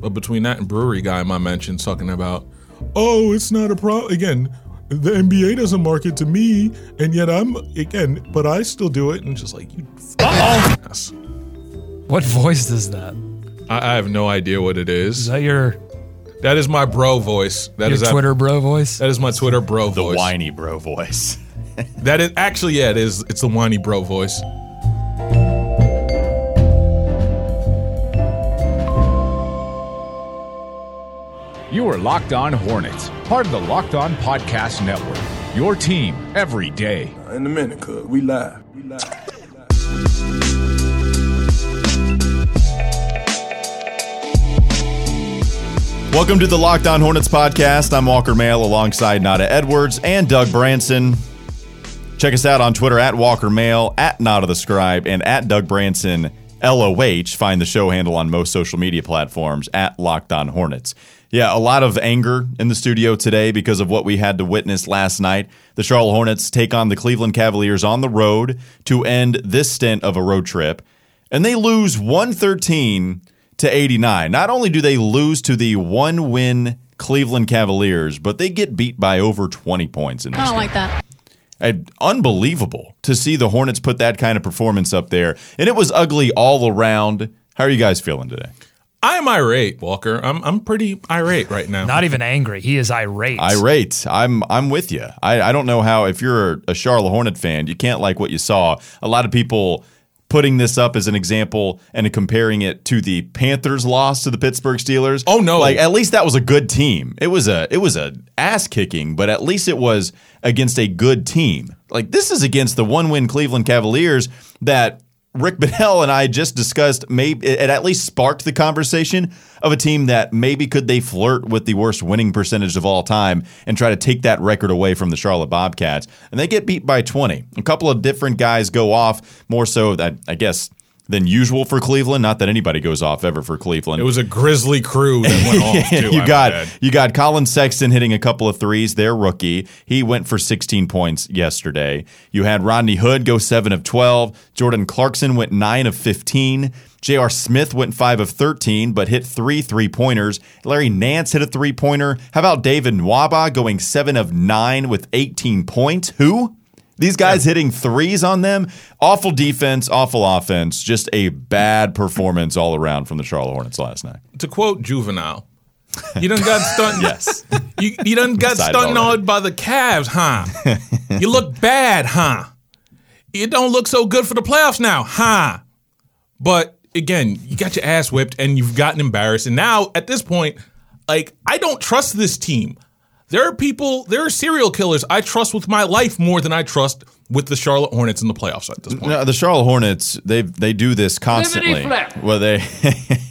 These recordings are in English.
But between that and brewery guy my mentioned talking about, oh, it's not a problem. Again, the NBA doesn't market to me, and yet I'm again, but I still do it, and just like you. Yes. What voice is that? I, I have no idea what it Is is. that your, That is my bro voice. That your is that- Twitter bro voice? That is my Twitter bro The voice. whiny bro voice. That is actually yeah, it is. It's the whiny bro voice. You are Locked On Hornets, part of the Locked On Podcast Network. Your team every day. Uh, in a minute, cuz we live. We live. Welcome to the Locked On Hornets podcast. I'm Walker Mail alongside Nada Edwards and Doug Branson. Check us out on Twitter at Walker Mail, at Nada the Scribe, and at Doug Branson LOH. Find the show handle on most social media platforms at Locked On Hornets. Yeah, a lot of anger in the studio today because of what we had to witness last night. The Charlotte Hornets take on the Cleveland Cavaliers on the road to end this stint of a road trip, and they lose 113 to 89. Not only do they lose to the one win Cleveland Cavaliers, but they get beat by over 20 points in this I don't game. like that. And unbelievable to see the Hornets put that kind of performance up there. And it was ugly all around. How are you guys feeling today? I'm irate, Walker. I'm I'm pretty irate right now. Not even angry. He is irate. Irate. I'm I'm with you. I, I don't know how if you're a Charlotte Hornet fan, you can't like what you saw. A lot of people putting this up as an example and comparing it to the Panthers loss to the Pittsburgh Steelers. Oh, no. Like at least that was a good team. It was a it was a ass kicking, but at least it was against a good team. Like this is against the one win Cleveland Cavaliers that Rick Bonnell and I just discussed maybe it at least sparked the conversation of a team that maybe could they flirt with the worst winning percentage of all time and try to take that record away from the Charlotte Bobcats. And they get beat by 20. A couple of different guys go off, more so that I guess than usual for Cleveland. Not that anybody goes off ever for Cleveland. It was a grizzly crew that went off. Too, you I got you got Collin Sexton hitting a couple of threes. Their rookie, he went for 16 points yesterday. You had Rodney Hood go seven of 12. Jordan Clarkson went nine of 15. J.R. Smith went five of 13, but hit three three pointers. Larry Nance hit a three pointer. How about David Nwaba going seven of nine with 18 points? Who? These guys hitting threes on them. Awful defense, awful offense. Just a bad performance all around from the Charlotte Hornets last night. To quote Juvenile, you done got stunned. Yes. You, you done got stunned by the Cavs, huh? you look bad, huh? It don't look so good for the playoffs now, huh? But again, you got your ass whipped and you've gotten embarrassed. And now at this point, like I don't trust this team. There are people, there are serial killers I trust with my life more than I trust with the Charlotte Hornets in the playoffs at this point. No, the Charlotte Hornets they they do this constantly. Well, they.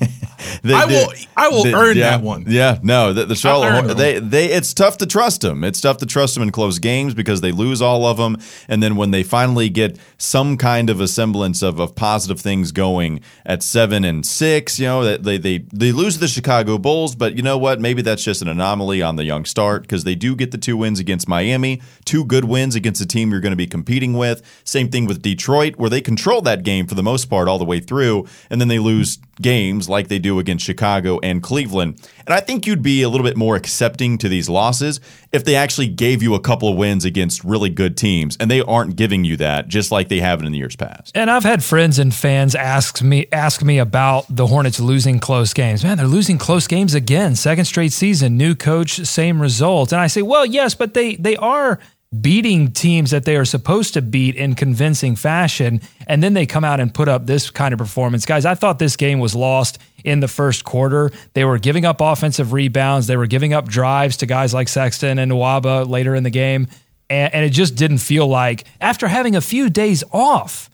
they I will- I will they- earn yeah, that one. Yeah, no, the, the Charlotte they they it's tough to trust them. It's tough to trust them in close games because they lose all of them, and then when they finally get some kind of a semblance of, of positive things going at seven and six, you know, that they they they lose the Chicago Bulls, but you know what? Maybe that's just an anomaly on the young start because they do get the two wins against Miami, two good wins against a team you're going to be competing with. Same thing with Detroit, where they control that game for the most part all the way through, and then they lose games like they do against Chicago and Cleveland. And I think you'd be a little bit more accepting to these losses if they actually gave you a couple of wins against really good teams, and they aren't giving you that just like they have in the years past. And I've had friends and fans ask me ask me about the Hornets losing close games. Man, they're losing close games again. Second straight season, new coach, same result. And I say, well, yes, but they they are beating teams that they are supposed to beat in convincing fashion, and then they come out and put up this kind of performance. Guys, I thought this game was lost in the first quarter. They were giving up offensive rebounds, they were giving up drives to guys like Sexton and Nwaba later in the game. And, and it just didn't feel like after having a few days off,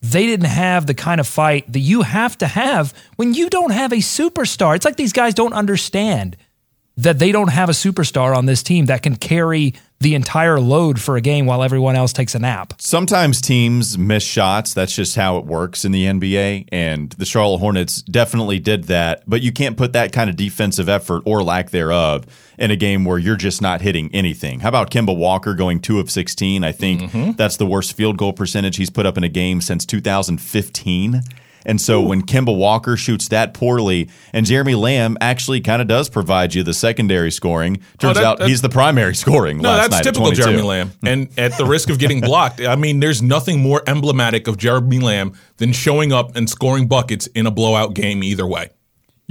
they didn't have the kind of fight that you have to have when you don't have a superstar. It's like these guys don't understand that they don't have a superstar on this team that can carry the entire load for a game while everyone else takes a nap. Sometimes teams miss shots. That's just how it works in the NBA. And the Charlotte Hornets definitely did that. But you can't put that kind of defensive effort or lack thereof in a game where you're just not hitting anything. How about Kemba Walker going two of 16? I think mm-hmm. that's the worst field goal percentage he's put up in a game since 2015. And so when Kemba Walker shoots that poorly, and Jeremy Lamb actually kind of does provide you the secondary scoring, oh, turns that- out he's the primary scoring. No, that's typical 22. Jeremy Lamb. Hmm. And at the risk of getting blocked, I mean, there's nothing more emblematic of Jeremy Lamb than showing up and scoring buckets in a blowout game either way.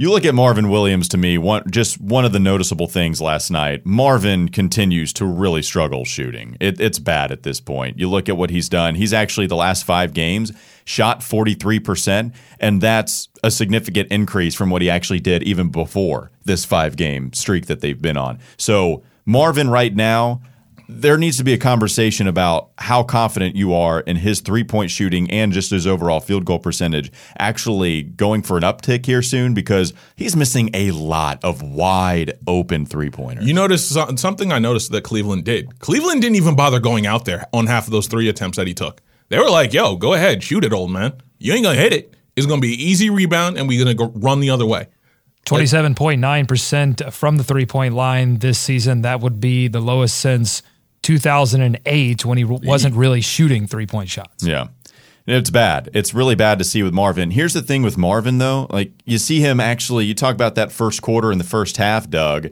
You look at Marvin Williams to me, one just one of the noticeable things last night. Marvin continues to really struggle shooting. It, it's bad at this point. You look at what he's done. He's actually the last five games shot 43%, and that's a significant increase from what he actually did even before this five game streak that they've been on. So Marvin right now, there needs to be a conversation about how confident you are in his three point shooting and just his overall field goal percentage actually going for an uptick here soon because he's missing a lot of wide open three pointers. You notice something I noticed that Cleveland did. Cleveland didn't even bother going out there on half of those three attempts that he took. They were like, yo, go ahead, shoot it, old man. You ain't going to hit it. It's going to be an easy rebound, and we're going to go run the other way. 27.9% from the three point line this season. That would be the lowest since 2008 when he wasn't really shooting three point shots. Yeah. It's bad. It's really bad to see with Marvin. Here's the thing with Marvin, though. Like, you see him actually, you talk about that first quarter and the first half, Doug.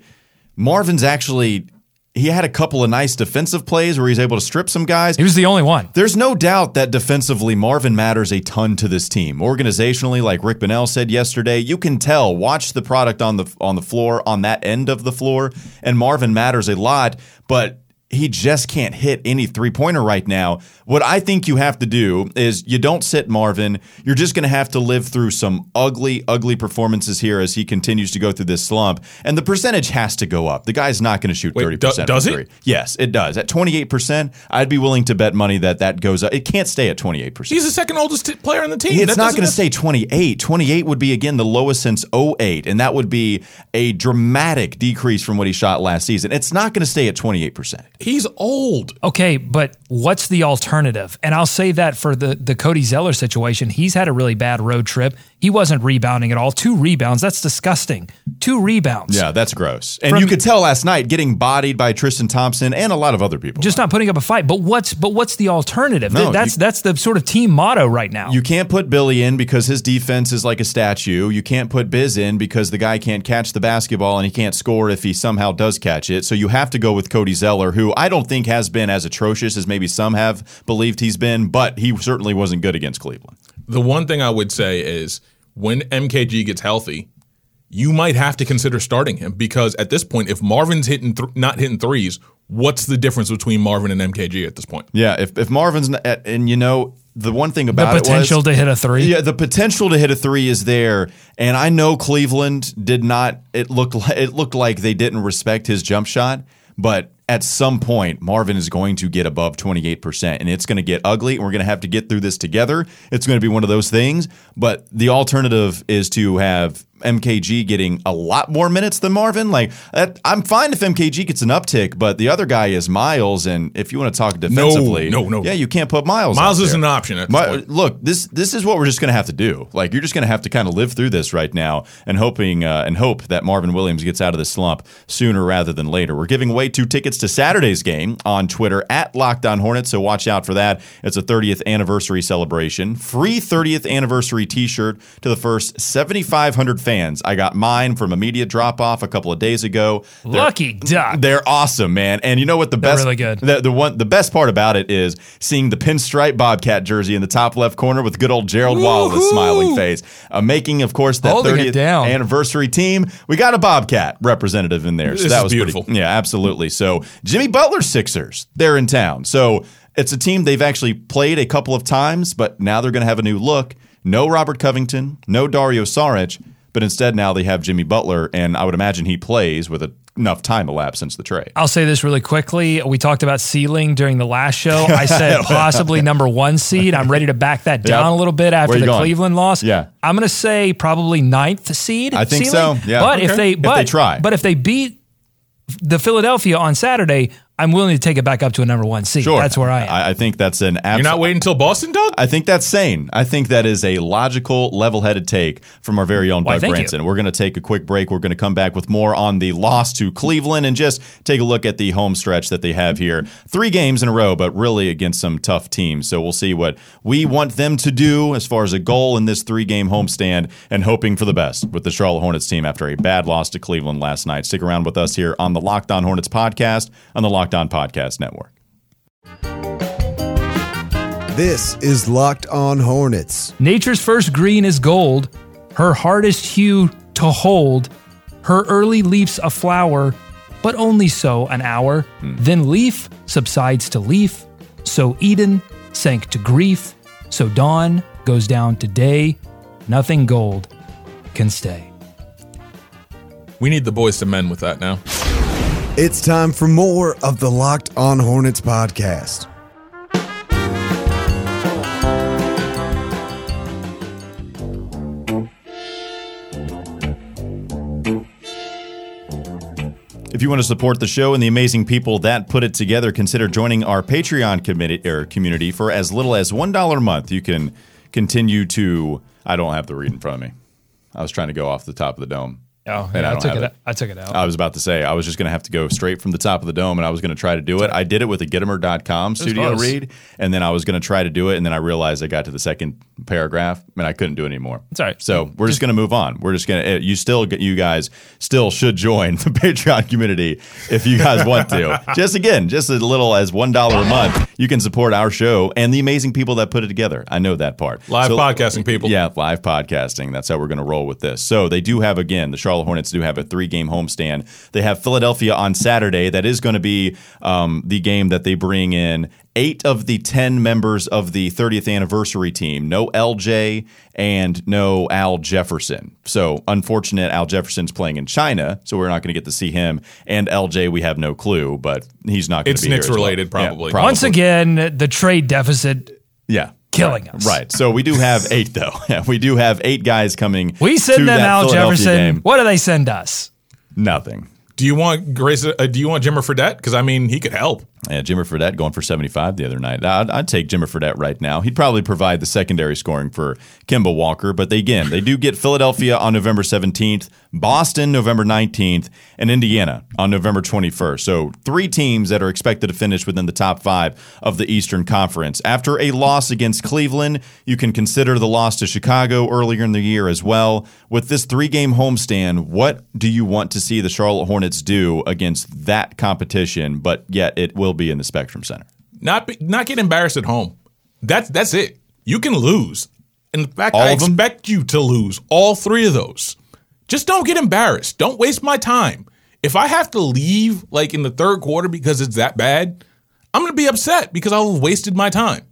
Marvin's actually, he had a couple of nice defensive plays where he's able to strip some guys. He was the only one. There's no doubt that defensively, Marvin matters a ton to this team. Organizationally, like Rick Bonnell said yesterday, you can tell. Watch the product on the on the floor, on that end of the floor, and Marvin matters a lot. But he just can't hit any three pointer right now. What I think you have to do is you don't sit Marvin. You're just going to have to live through some ugly, ugly performances here as he continues to go through this slump. And the percentage has to go up. The guy's not going to shoot Wait, 30% do- does it? Yes, it does. At 28%, I'd be willing to bet money that that goes up. It can't stay at 28%. He's the second oldest t- player on the team. It's That not going to stay 28. 28 would be, again, the lowest since 08, and that would be a dramatic decrease from what he shot last season. It's not going to stay at 28%. He's old. Okay, but what's the alternative? And I'll say that for the the Cody Zeller situation, he's had a really bad road trip. He wasn't rebounding at all. Two rebounds, that's disgusting. Two rebounds. Yeah, that's gross. And From- you could tell last night getting bodied by Tristan Thompson and a lot of other people. Just not putting up a fight. But what's but what's the alternative? No, that's you- that's the sort of team motto right now. You can't put Billy in because his defense is like a statue. You can't put Biz in because the guy can't catch the basketball and he can't score if he somehow does catch it. So you have to go with Cody Zeller, who I don't think has been as atrocious as maybe some have believed he's been, but he certainly wasn't good against Cleveland. The one thing I would say is when MKG gets healthy, you might have to consider starting him because at this point, if Marvin's hitting th- not hitting threes, what's the difference between Marvin and MKG at this point? Yeah, if, if Marvin's not, and you know the one thing about the potential it was, to hit a three. Yeah, the potential to hit a three is there, and I know Cleveland did not. It looked like, it looked like they didn't respect his jump shot, but at some point Marvin is going to get above twenty eight percent, and it's going to get ugly. And we're going to have to get through this together. It's going to be one of those things. But the alternative is to have MKG getting a lot more minutes than Marvin. Like I'm fine if MKG gets an uptick, but the other guy is Miles, and if you want to talk defensively, no, no. no. yeah, you can't put Miles. Miles there. an option My- look, this this is what we're just going to have to do. Like you're just going to have to kind of live through this right now, and hoping uh, and hope that Marvin Williams gets out of the slump sooner rather than later. We're giving away two tickets to Saturday's game on Twitter at Locked On Hornets, so watch out for that. It's a 30th anniversary celebration. Free 30th anniversary T-shirt to the first 7,500 fans. I got mine from a media drop off a couple of days ago. They're- Lucky duck. they're awesome, man. And you know what the They're best really good. The, the one the best part about it is seeing the pinstripe Bobcat jersey in the top left corner with good old Gerald Wallace smiling face. Uh, making, of course, that Holding 30th down. anniversary team. We got a Bobcat representative in there. So This that is was pretty- beautiful. yeah, absolutely. So Jimmy Butler Sixers, they're in town. So it's a team they've actually played a couple of times, but now they're going to have a new look. No Robert Covington, no Dario Saric, but instead now they have Jimmy Butler, and I would imagine he plays with a, enough time elapsed since the trade. I'll say this really quickly. We talked about ceiling during the last show. I said possibly number one seed. I'm ready to back that down Yep. a little bit after the going? Cleveland loss. Yeah. I'm going to say probably ninth seed. I think ceiling. so, yeah. But if Okay. they If but they try. but if they beat the Philadelphia on Saturday, I'm willing to take it back up to a number one seed. That's where I am. I, I think that's an You're not waiting until Boston, Doug? I think that's sane. I think that is a logical, level headed take from our very own Why, Doug thank you. We're going to take a quick break. We're going to come back with more on the loss to Cleveland and just take a look at the home stretch that they have here. Three games in a row, but really against some tough teams. So we'll see what we want them to do as far as a goal in this three game homestand and hoping for the best with the Charlotte Hornets team after a bad loss to Cleveland last night. Stick around with us here on the Locked On Hornets podcast on the Locked On Podcast Network. This is Locked On Hornets. Nature's first green is gold, her hardest hue to hold, her early leaves a flower, but only so an hour. Hmm. Then leaf subsides to leaf, so Eden sank to grief, so dawn goes down to day. Nothing gold can stay. We need the boys to mend with that now. It's time for more of the Locked On Hornets podcast. If you want to support the show and the amazing people that put it together, consider joining our Patreon committee, er, community for as little as $1 a month. You can continue to. I don't have the read in front of me. I was trying to go off the top of the dome. Oh, And I I, took it. it. I took it out. I was about to say, I was just going to have to go straight from the top of the dome and I was going to try to do it. I did it with a Gittimer.com studio close. read, and then I was going to try to do it. And then I realized I got to the second paragraph and I couldn't do it anymore. It's all right. So we're just, going to move on. We're just going to, eh, you still, you guys still should join the Patreon community if you guys want to. just again, just as little as $1 a month, you can support our show and the amazing people that put it together. I know that part. Live So- podcasting people. yeah, live podcasting. That's how we're going to roll with this. So they do have again, the Charlotte Hornets do have a three-game homestand. They have Philadelphia on Saturday. That is going to be um, the game that they bring in eight of the ten members of the 30th anniversary team. No LJ and no Al Jefferson. So unfortunate, Al Jefferson's playing in China, so we're not going to get to see him. And LJ, we have no clue, but he's not going It's to be here Knicks as well. related, Yeah, probably. Once again, the trade deficit yeah. killing right. us. Right. So we do have eight, though. Yeah, we do have eight guys coming. We send them Al Jefferson. game. What do they send us? Nothing. Do you want Grace? Uh, do you want Jimmer Fredette? Because I mean, he could help. Yeah, Jimmer Fredette going for 75 the other night. I'd, I'd take Jimmer Fredette right now. He'd probably provide the secondary scoring for Kemba Walker. But they, again, they do get Philadelphia on November 17th, Boston November 19th, and Indiana on November 21st. So three teams that are expected to finish within the top five of the Eastern Conference. After a loss against Cleveland, you can consider the loss to Chicago earlier in the year as well. With this three game homestand, what do you want to see the Charlotte Hornets do against that competition? But yet it will be in the Spectrum Center. Not be, not get embarrassed at home. That's that's it. You can lose. In fact, All I of them? expect you to lose all three of those. Just don't get embarrassed. Don't waste my time. If I have to leave like in the third quarter because it's that bad, I'm going to be upset because I've wasted my time.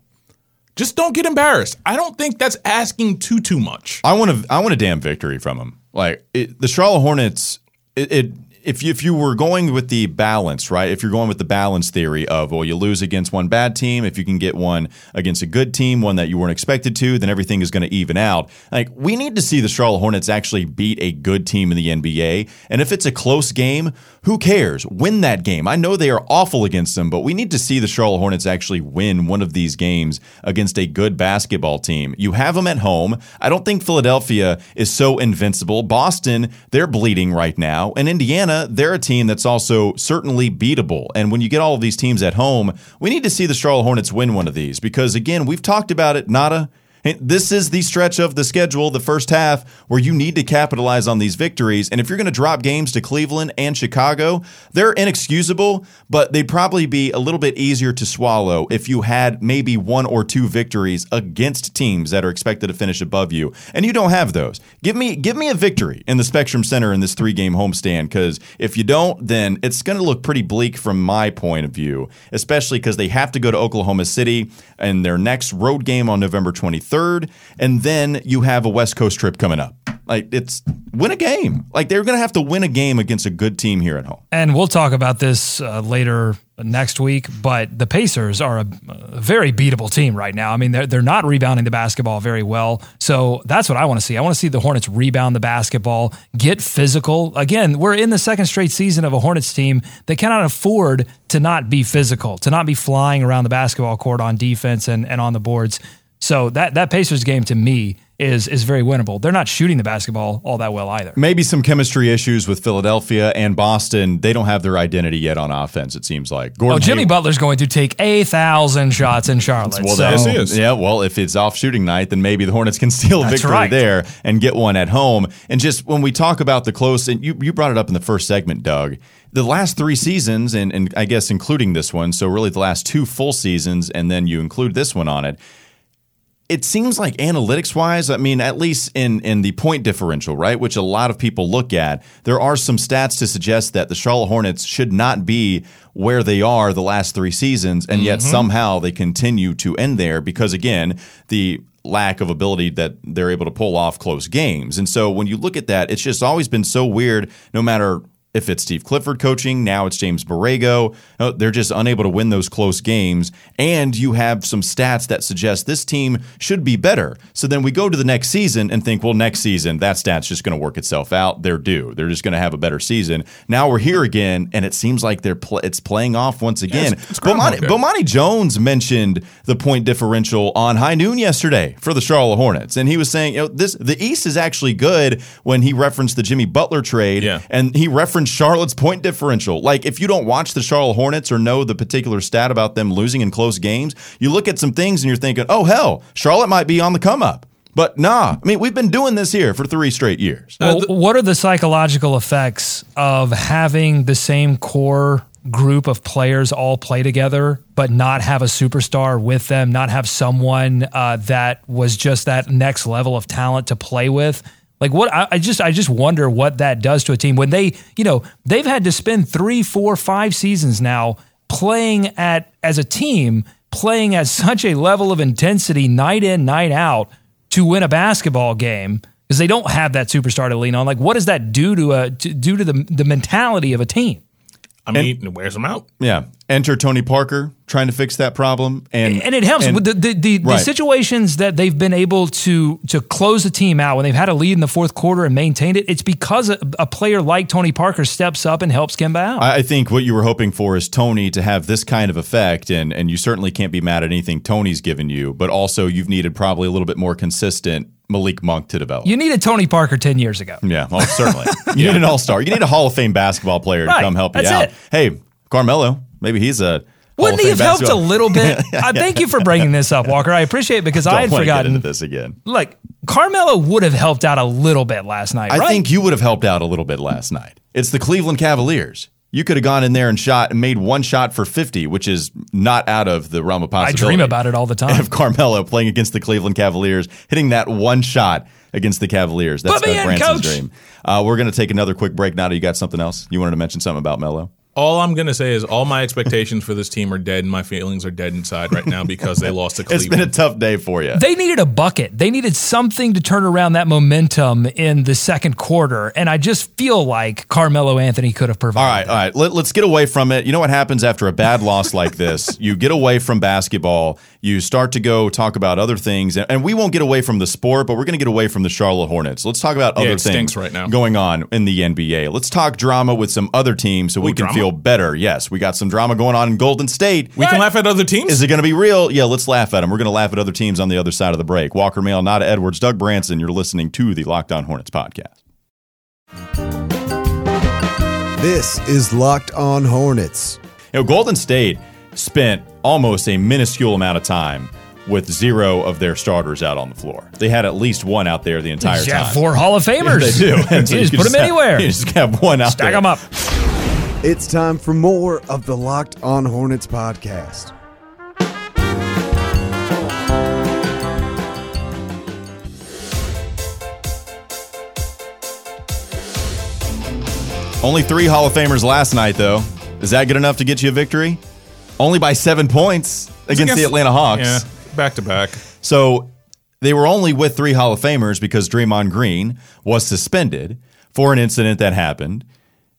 Just don't get embarrassed. I don't think that's asking too too much. I want to. I want a damn victory from them. Like it, the Charlotte Hornets. It, it if you, if you were going with the balance, right? If you're going with the balance theory of well, you lose against one bad team, if you can get one against a good team, one that you weren't expected to, then everything is going to even out. Like we need to see the Charlotte Hornets actually beat a good team in the NBA, and if it's a close game, who cares? Win that game. I know they are awful against them, but we need to see the Charlotte Hornets actually win one of these games against a good basketball team. You have them at home. I don't think Philadelphia is so invincible. Boston, they're bleeding right now. And Indiana, they're a team that's also certainly beatable. And when you get all of these teams at home, we need to see the Charlotte Hornets win one of these because, again, we've talked about it, Nada. This is the stretch of the schedule, the first half, where you need to capitalize on these victories. And if you're going to drop games to Cleveland and Chicago, they're inexcusable, but they'd probably be a little bit easier to swallow if you had maybe one or two victories against teams that are expected to finish above you. And you don't have those. Give me give me a victory in the Spectrum Center in this three-game homestand, because if you don't, then it's going to look pretty bleak from my point of view, especially because they have to go to Oklahoma City and their next road game on November 23rd, and then you have a West Coast trip coming up. Like it's win a game. Like they're going to have to win a game against a good team here at home. And we'll talk about this uh, later next week, but the Pacers are a, a very beatable team right now. I mean, they're, they're not rebounding the basketball very well. So that's what I want to see. I want to see the Hornets rebound the basketball, get physical. Again, we're in the second straight season of a Hornets team that cannot afford to not be physical, to not be flying around the basketball court on defense and, and on the boards. So that, that Pacers game to me is is very winnable. They're not shooting the basketball all that well either. Maybe some chemistry issues with Philadelphia and Boston. They don't have their identity yet on offense. It seems like. Oh, Gordon Oh, Jimmy Hay- Butler's going to take a thousand shots in Charlotte. Well, so, that's Yes, he is. Yeah, well, if it's off shooting night, then maybe the Hornets can steal a That's victory right. there and get one at home. And just when we talk about the close, and you, you brought it up in the first segment, Doug, the last three seasons, and, and I guess including this one, so really the last two full seasons, and then you include this one on it. It seems like analytics wise, I mean, at least in, in the point differential, right, which a lot of people look at, there are some stats to suggest that the Charlotte Hornets should not be where they are the last three seasons, and yet mm-hmm. somehow they continue to end there because, again, the lack of ability that they're able to pull off close games. And so when you look at that, it's just always been so weird, no matter if it's Steve Clifford coaching, now it's James Borrego. uh, They're just unable to win those close games. And you have some stats that suggest this team should be better. So then we go to the next season and think, well, next season, that stat's just going to work itself out. They're due. They're just going to have a better season. Now we're here again, and it seems like they're pl- it's playing off once again. it's- it's Bomani, Bomani Jones mentioned the point differential on High Noon yesterday for the Charlotte Hornets, and he was saying, you know, this the East is actually good when he referenced the Jimmy Butler trade, Yeah. and he referenced Charlotte's point differential. Like, if you don't watch the Charlotte Hornets or know the particular stat about them losing in close games, you look at some things and you're thinking, oh hell, Charlotte might be on the come up. But nah, I mean, we've been doing this here for three straight years. Well, what are the psychological effects of having the same core group of players all play together, but not have a superstar with them, not have someone uh, that was just that next level of talent to play with? Like what I, I just I just wonder what that does to a team when they you know they've had to spend three four five seasons now playing at as a team playing at such a level of intensity night in night out to win a basketball game because they don't have that superstar to lean on. Like, what does that do to a to, do to the the mentality of a team? I mean, it wears them out. Yeah. Enter Tony Parker trying to fix that problem. And, And it helps and- with the the, the, the situations that they've been able to to close the team out when they've had a lead in the fourth quarter and maintained it. It's because a, a player like Tony Parker steps up and helps Kemba out. I think what you were hoping for is Tony to have this kind of effect, and and you certainly can't be mad at anything Tony's given you, but also you've needed probably a little bit more consistent Malik Monk to develop. you needed Tony Parker ten years ago. yeah, well, certainly. You need an all star. You need a Hall of Fame basketball player to come help you that's out. it. Hey, Carmelo, maybe he's a. Wouldn't he have helped a little bit? I thank you for bringing this up, Walker. I appreciate it because I Don't had wanna get forgotten. into this again. Like Carmelo would have helped out a little bit last night, I right? think you would have helped out a little bit last night. It's the Cleveland Cavaliers. You could have gone in there and shot and made one shot for 50, which is not out of the realm of possibility. I dream about it all the time. Of Carmelo playing against the Cleveland Cavaliers, hitting that one shot against the Cavaliers. That's Put me Doug in, Branson's dream. Uh, we're going to take another quick break now. Do you got something else? You wanted to mention something about Melo? All I'm gonna say is all my expectations for this team are dead, and my feelings are dead inside right now because they lost to It's been a tough day for you. They needed a bucket. They needed something to turn around that momentum in the second quarter. And I just feel like Carmelo Anthony could have provided. All right, all right. Let, us get away from it. You know what happens after a bad loss like this? You get away from basketball. You start to go talk about other things, and, and we won't get away from the sport, but we're going to get away from the Charlotte Hornets. Let's talk about other it things right now. going on in the NBA. Let's talk drama with some other teams so we can drama? feel better. Yes, we got some drama going on in Golden State. we can laugh at other teams. Is it going to be real? Yeah, let's laugh at them. We're going to laugh at other teams on the other side of the break. Walker Mail, Nada Edwards, Doug Branson. You're listening to the Locked On Hornets podcast. This is Locked On Hornets. You know, Golden State spent almost a minuscule amount of time with zero of their starters out on the floor. They had at least one out there the entire You time. have four Hall of Famers. They do. And so you just could put them have- anywhere. You just have one out Stack there. them up. It's time for more of the Locked On Hornets podcast. Only three Hall of Famers last night, though. Is that good enough to get you a victory? Only by seven points against, the Atlanta Hawks. Yeah, back to back. So they were only with three Hall of Famers because Draymond Green was suspended for an incident that happened.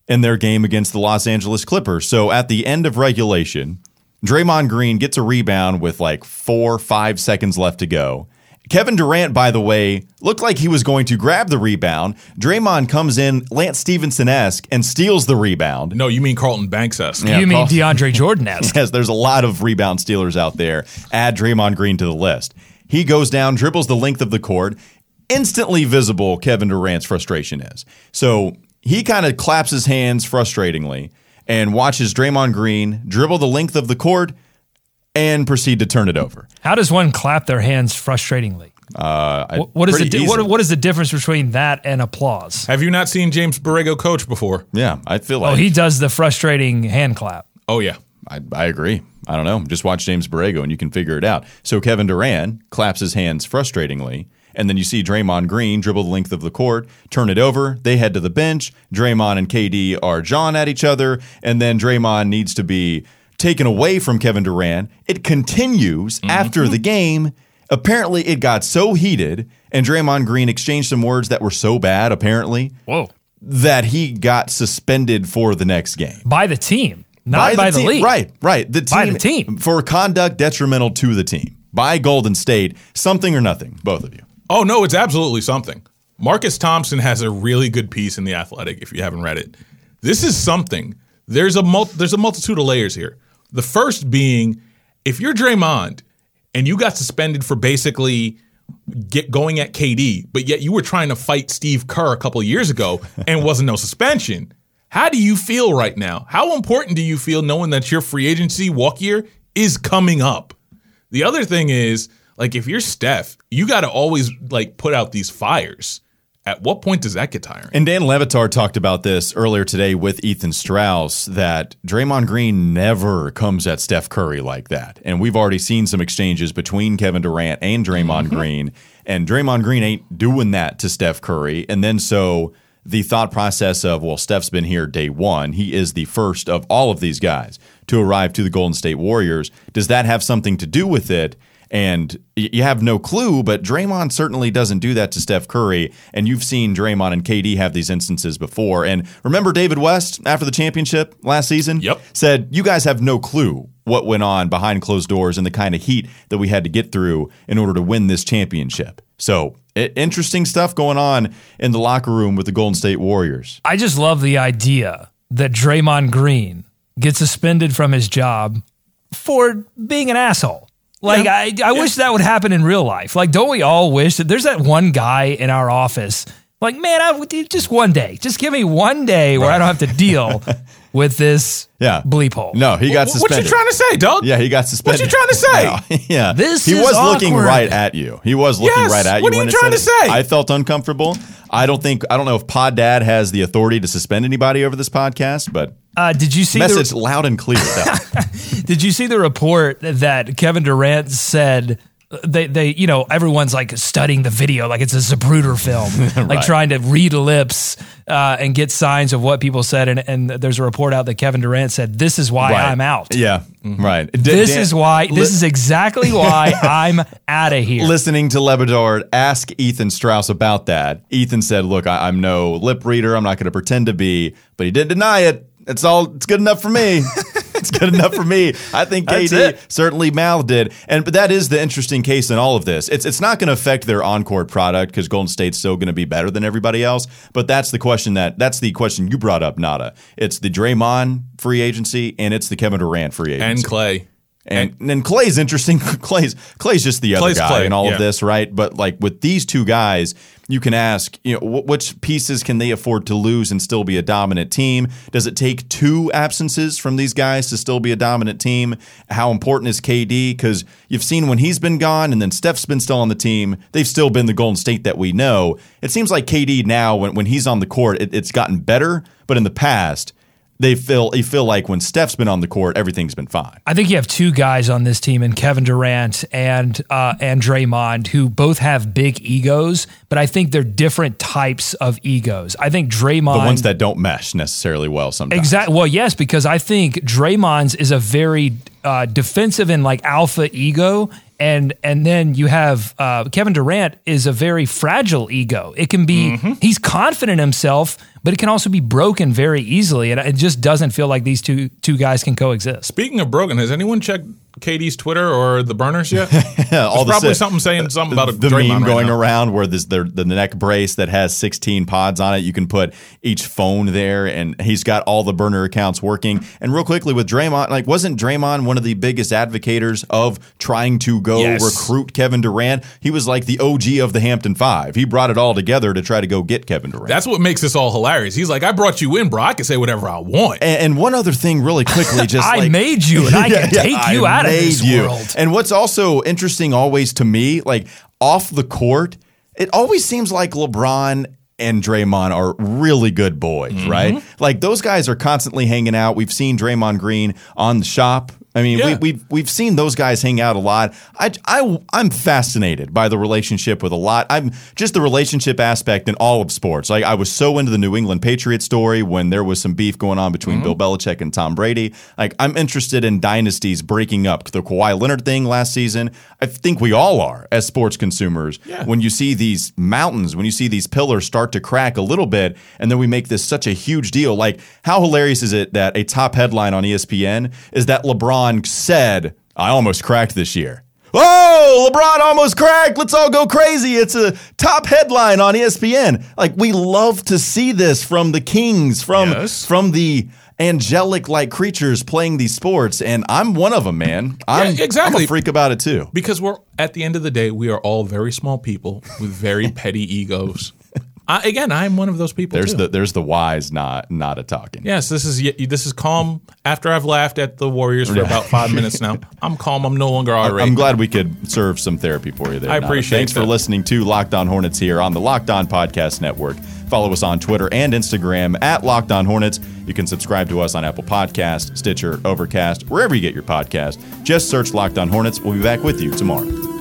in their game against the Los Angeles Clippers. So at the end of regulation, Draymond Green gets a rebound with like four, five seconds left to go. Kevin Durant, by the way, looked like he was going to grab the rebound. Draymond comes in, Lance Stephenson esque, and steals the rebound. No, you mean Carlton Banks esque. Yeah, you mean Paul- DeAndre Jordan esque? Yes, there's a lot of rebound stealers out there. Add Draymond Green to the list. He goes down, dribbles the length of the court. Instantly visible, Kevin Durant's frustration is. So he kind of claps his hands frustratingly and watches Draymond Green dribble the length of the court and proceed to turn it over. How does one clap their hands frustratingly? Uh, I- What, what is the what, what is the difference between that and applause? Have you not seen James Borrego coach before? Yeah, I feel like Oh, he does the frustrating hand clap. Oh yeah. I, I agree. I don't know. Just watch James Borrego and you can figure it out. So Kevin Durant claps his hands frustratingly, and then you see Draymond Green dribble the length of the court, turn it over. They head to the bench. Draymond and KD are jawing at each other, and then Draymond needs to be taken away from Kevin Durant. It continues mm-hmm. after the game. Apparently, it got so heated, and Draymond Green exchanged some words that were so bad, apparently, Whoa. that he got suspended for the next game By the team, not by, the, team. league. Right, right. The team, By the team. for conduct detrimental to the team by Golden State. Something or nothing, both of you. Oh no, it's absolutely something. Marcus Thompson has a really good piece in the Athletic. If you haven't read it, this is something. There's a mul- there's a multitude of layers here. The first being, if you're Draymond and you got suspended for basically get going at KD, but yet you were trying to fight Steve Kerr a couple years ago and wasn't no suspension. How do you feel right now? How important do you feel knowing that your free agency walk year is coming up? The other thing is, like, if you're Steph, you got to always like put out these fires. At what point does that get tiring? And Dan Le Batard talked about this earlier today with Ethan Strauss that Draymond Green never comes at Steph Curry like that. And we've already seen some exchanges between Kevin Durant and Draymond mm-hmm. Green. And Draymond Green ain't doing that to Steph Curry. And then so the thought process of, well, Steph's been here day one. He is the first of all of these guys to arrive to the Golden State Warriors. Does that have something to do with it? And you have no clue, but Draymond certainly doesn't do that to Steph Curry. And you've seen Draymond and KD have these instances before. And remember David West after the championship last season? Yep. Said, You guys have no clue what went on behind closed doors and the kind of heat that we had to get through in order to win this championship. So, interesting stuff going on in the locker room with the Golden State Warriors. I just love the idea that Draymond Green gets suspended from his job for being an asshole. Like I, I wish that would happen in real life. Like, don't we all wish that there's that one guy in our office? Like, man, I would just one day, just give me one day where I don't have to deal with this Yeah. bleep hole. No, he got suspended. what you trying to say, Doug? Yeah, he got suspended. What you trying to say? No, yeah, This he is was looking right at you. He was looking Yes, right at you. what are you trying said to it. say? I felt uncomfortable. I don't think I don't know if Pod Dad has the authority to suspend anybody over this podcast, but Uh, did you see message the, loud and clear. Did you see the report that Kevin Durant said they they you know everyone's like studying the video like it's a Zapruder film, like trying to read lips uh, and get signs of what people said. And, and there's a report out that Kevin Durant said, "This is why Right. I'm out. Yeah, right. D- This Dan- is why. li- This is exactly why I'm out of here." listening to Le Batard ask Ethan Strauss about that. Ethan said, "Look, I, I'm no lip reader. I'm not going to pretend to be, but he didn't deny it. It's all. It's good enough for me. it's good enough for me. I think KD certainly mouthed it, and but that is the interesting case in all of this. It's it's not going to affect their on court product because Golden State's still going to be better than everybody else. But that's the question that that's the question you brought up, Nada. It's the Draymond free agency and it's the Kevin Durant free agency. And Clay. And then Clay's interesting. Clay's Clay's just the other Clay's guy Clay, in all yeah. of this, right? But like with these two guys, you can ask, you know, wh- which pieces can they afford to lose and still be a dominant team? Does it take two absences from these guys to still be a dominant team? How important is KD? Because you've seen when he's been gone and then Steph's been still on the team, they've still been the Golden State that we know. It seems like KD now, when, when he's on the court, it, it's gotten better. But in the past, they feel they feel like when Steph's been on the court, everything's been fine. I think you have two guys on this team, and Kevin Durant and uh, and Draymond, who both have big egos, but I think they're different types of egos. I think Draymond, the ones that don't mesh necessarily well sometimes. Exactly. Well, yes, because I think Draymond's is a very uh, defensive and like alpha ego. And and then you have uh, Kevin Durant is a very fragile ego. It can be he's confident in himself, but it can also be broken very easily. And it just doesn't feel like these two two guys can coexist. Speaking of broken, has anyone checked KD's Twitter or the burners yet? all the probably sa- something saying something about a the Draymond meme right going now. around where this the, the neck brace that has 16 pods on it. You can put each phone there, and he's got all the burner accounts working. And real quickly with Draymond, like wasn't Draymond one of the biggest advocators of trying to go Yes. recruit Kevin Durant? He was like the OG of the Hampton Five. He brought it all together to try to go get Kevin Durant. That's what makes this all hilarious. He's like, I brought you in, bro. I can say whatever I want. And, and one other thing, really quickly, just I like, made you, and I can take you I out of this you. world. And what's also interesting, always to me, like off the court, it always seems like LeBron and Draymond are really good boys, Mm-hmm. right? Like those guys are constantly hanging out. We've seen Draymond Green on the shop. I mean, Yeah. we, we've we've seen those guys hang out a lot. I, I I'm fascinated by the relationship with a lot. I'm just the relationship aspect in all of sports. Like I was so into the New England Patriots story when there was some beef going on between mm-hmm. Bill Belichick and Tom Brady. Like I'm interested in dynasties breaking up. The Kawhi Leonard thing last season. I think we all are as sports consumers. Yeah. When you see these mountains, when you see these pillars start to crack a little bit, and then we make this such a huge deal. Like how hilarious is it that a top headline on ESPN is that LeBron said, "I almost cracked this year." Oh, LeBron almost cracked. Let's all go crazy. It's a top headline on ESPN. Like we love to see this from the Kings, from Yes. from the angelic like creatures playing these sports, and I'm one of them, man. I'm, exactly. I'm a freak about it too. Because we're at the end of the day, we are all very small people with very petty egos. I, again, I'm one of those people. There's too. the there's the wise not not a talking. Yes, this is this is calm. After I've laughed at the Warriors for about five minutes now, I'm calm. I'm no longer irate. I'm glad we could serve some therapy for you there. I Nada. appreciate Thanks for listening to Locked On Hornets here on the Locked On Podcast Network. Follow us on Twitter and Instagram at Locked On Hornets. You can subscribe to us on Apple Podcast, Stitcher, Overcast, wherever you get your podcast. Just search Locked On Hornets. We'll be back with you tomorrow.